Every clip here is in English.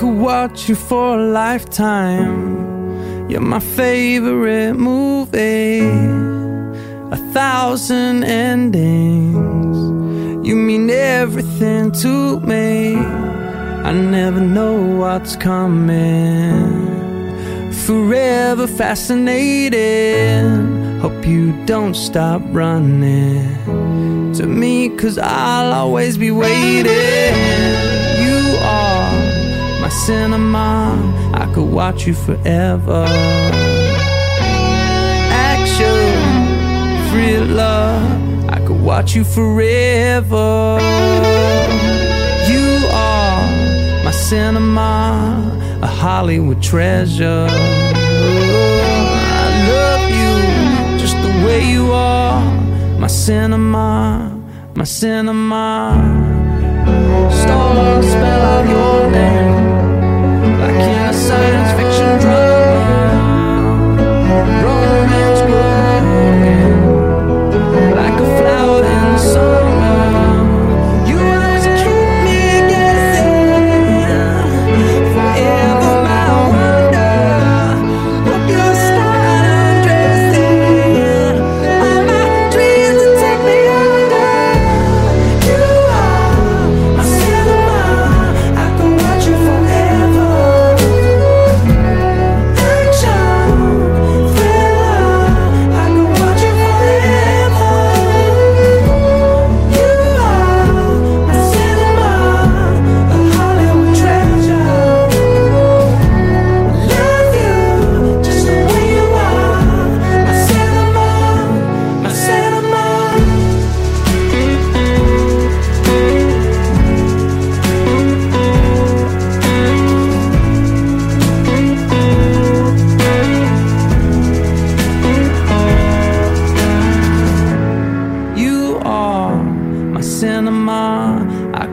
could watch you for a lifetime. You're my favorite movie. A thousand endings. You mean everything to me. I never know what's coming. Forever fascinated. Hope you don't stop running to me, cause I'll always be waiting. Cinema. I could watch you forever. Action, thriller. I could watch you forever. You are my cinema, a Hollywood treasure. I love you just the way you are, my cinema, my cinema. Stars spell out your name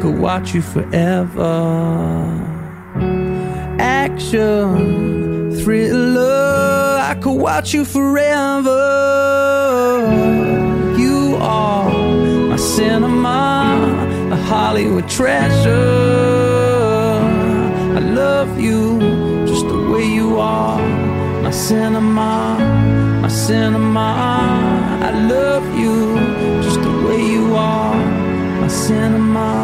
could watch you forever. Action, thriller. I could watch you forever. You are my cinema, a Hollywood treasure. I love you just the way you are, my cinema, my cinema. I love you just the way you are, my cinema.